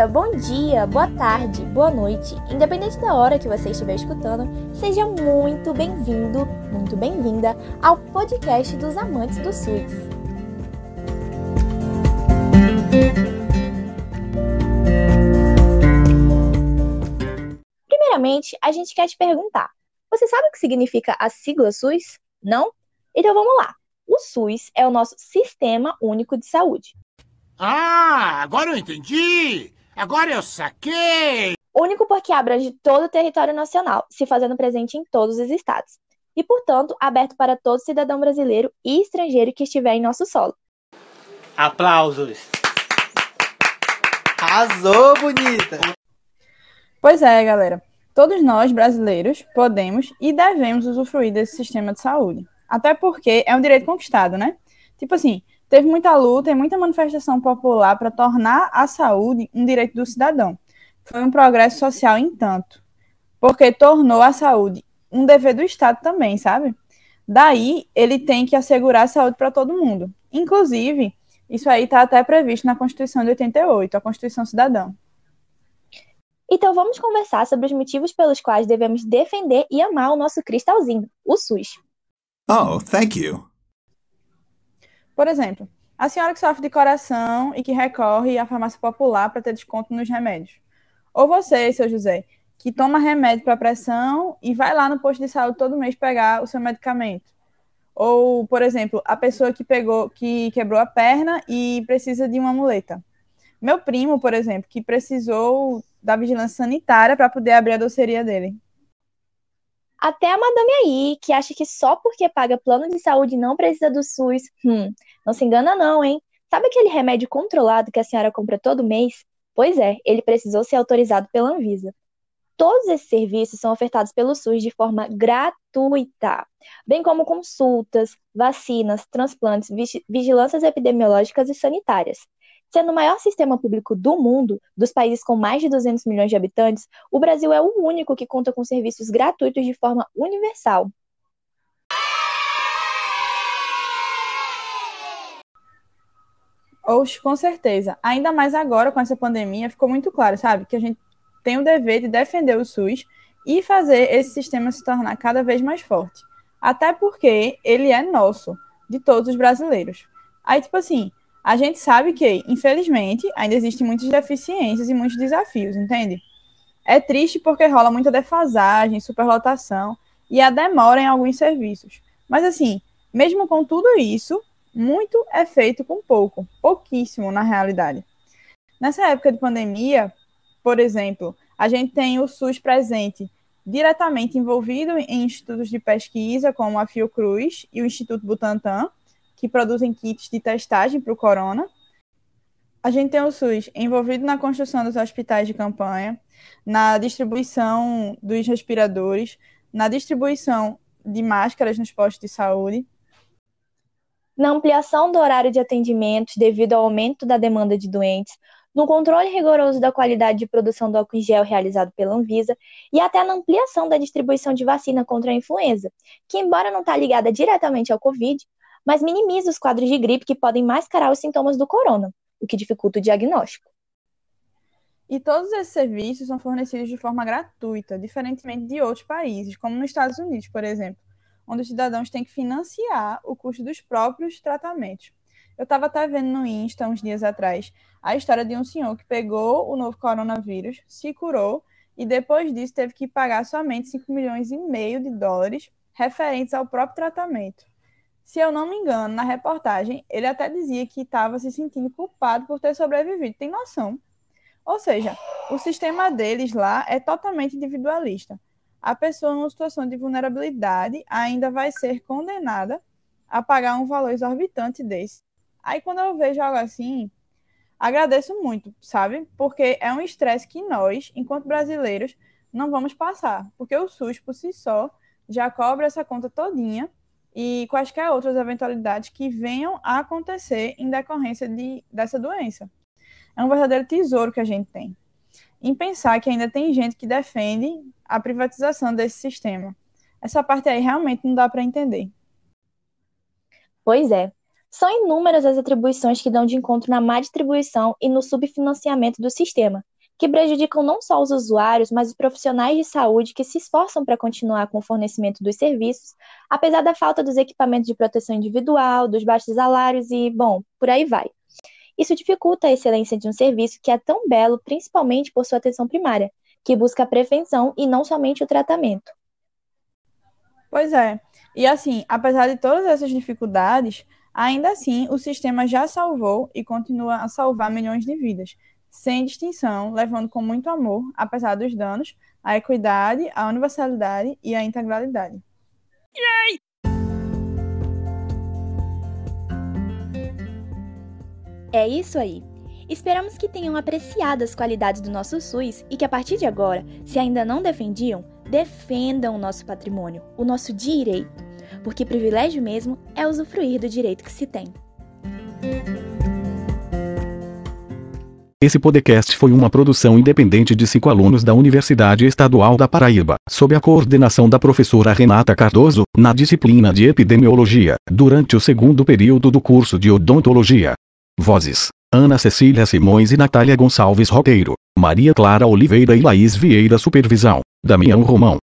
dia, bom dia, boa tarde, boa noite, independente da hora que você estiver escutando, seja muito bem-vindo, muito bem-vinda ao podcast dos amantes do SUS. Primeiramente, a gente quer te perguntar: você sabe o que significa a sigla SUS? Não? Então vamos lá. O SUS é o nosso Sistema Único de Saúde. Ah, agora eu entendi! Agora eu saquei! Único porque abrange todo o território nacional, se fazendo presente em todos os estados. E, portanto, aberto para todo cidadão brasileiro e estrangeiro que estiver em nosso solo. Aplausos! Arrasou, bonita! Pois é, galera. Todos nós, brasileiros, podemos e devemos usufruir desse sistema de saúde. Até porque é um direito conquistado, né? Tipo assim, teve muita luta e muita manifestação popular para tornar a saúde um direito do cidadão. Foi um progresso social em tanto, porque tornou a saúde um dever do Estado também, sabe? Daí, ele tem que assegurar a saúde para todo mundo. Inclusive, isso aí está até previsto na Constituição de 88, a Constituição Cidadã. Então vamos conversar sobre os motivos pelos quais devemos defender e amar o nosso cristalzinho, o SUS. Oh, thank you. Por exemplo, a senhora que sofre de coração e que recorre à farmácia popular para ter desconto nos remédios. Ou você, seu José, que toma remédio para pressão e vai lá no posto de saúde todo mês pegar o seu medicamento. Ou, por exemplo, a pessoa que pegou, que quebrou a perna e precisa de uma muleta. Meu primo, por exemplo, que precisou da vigilância sanitária para poder abrir a doceria dele. Até a madame aí, que acha que só porque paga plano de saúde não precisa do SUS. Hum, não se engana não, hein? Sabe aquele remédio controlado que a senhora compra todo mês? Pois é, ele precisou ser autorizado pela Anvisa. Todos esses serviços são ofertados pelo SUS de forma gratuita, bem como consultas, vacinas, transplantes, vigilâncias epidemiológicas e sanitárias. Sendo o maior sistema público do mundo, dos países com mais de 200 milhões de habitantes, o Brasil é o único que conta com serviços gratuitos de forma universal. Oxe, com certeza. Ainda mais agora com essa pandemia, ficou muito claro, sabe? Que a gente tem o dever de defender o SUS e fazer esse sistema se tornar cada vez mais forte. Até porque ele é nosso, de todos os brasileiros. Aí, tipo assim, a gente sabe que, infelizmente, ainda existem muitas deficiências e muitos desafios, entende? É triste porque rola muita defasagem, superlotação e a demora em alguns serviços. Mas, assim, mesmo com tudo isso, muito é feito com pouco, pouquíssimo na realidade. Nessa época de pandemia, por exemplo, a gente tem o SUS presente diretamente envolvido em institutos de pesquisa como a Fiocruz e o Instituto Butantan, que produzem kits de testagem para o corona. A gente tem o SUS envolvido na construção dos hospitais de campanha, na distribuição dos respiradores, na distribuição de máscaras nos postos de saúde. Na ampliação do horário de atendimentos devido ao aumento da demanda de doentes, no controle rigoroso da qualidade de produção do álcool em gel realizado pela Anvisa e até na ampliação da distribuição de vacina contra a influenza, que, embora não está ligada diretamente ao Covid, mas minimiza os quadros de gripe que podem mascarar os sintomas do corona, o que dificulta o diagnóstico. E todos esses serviços são fornecidos de forma gratuita, diferentemente de outros países, como nos Estados Unidos, por exemplo, onde os cidadãos têm que financiar o custo dos próprios tratamentos. Eu estava até vendo no Insta uns dias atrás a história de um senhor que pegou o novo coronavírus, se curou e depois disso teve que pagar somente 5 milhões e meio de dólares referentes ao próprio tratamento. Se eu não me engano, na reportagem, ele até dizia que estava se sentindo culpado por ter sobrevivido. Tem noção? Ou seja, o sistema deles lá é totalmente individualista. A pessoa numa situação de vulnerabilidade ainda vai ser condenada a pagar um valor exorbitante desse. Aí quando eu vejo algo assim, agradeço muito, sabe? Porque é um estresse que nós, enquanto brasileiros, não vamos passar, porque o SUS por si só já cobra essa conta todinha e quaisquer outras eventualidades que venham a acontecer em decorrência de, dessa doença. É um verdadeiro tesouro que a gente tem. Em pensar que ainda tem gente que defende a privatização desse sistema. Essa parte aí realmente não dá para entender. Pois é. São inúmeras as atribuições que dão de encontro na má distribuição e no subfinanciamento do sistema, que prejudicam não só os usuários, mas os profissionais de saúde que se esforçam para continuar com o fornecimento dos serviços, apesar da falta dos equipamentos de proteção individual, dos baixos salários e, bom, por aí vai. Isso dificulta a excelência de um serviço que é tão belo, principalmente por sua atenção primária, que busca a prevenção e não somente o tratamento. Pois é. E assim, apesar de todas essas dificuldades, ainda assim o sistema já salvou e continua a salvar milhões de vidas, sem distinção, levando com muito amor, apesar dos danos, a equidade, a universalidade e a integralidade. Yay! É isso aí. Esperamos que tenham apreciado as qualidades do nosso SUS e que a partir de agora, se ainda não defendiam, defendam o nosso patrimônio, o nosso direito, porque privilégio mesmo é usufruir do direito que se tem. Esse podcast foi uma produção independente de cinco alunos da Universidade Estadual da Paraíba, sob a coordenação da professora Renata Cardoso, na disciplina de Epidemiologia, durante o segundo período do curso de Odontologia. Vozes: Ana Cecília Simões e Natália Gonçalves Roqueiro, Maria Clara Oliveira e Laís Vieira Supervisão, Damião Romão.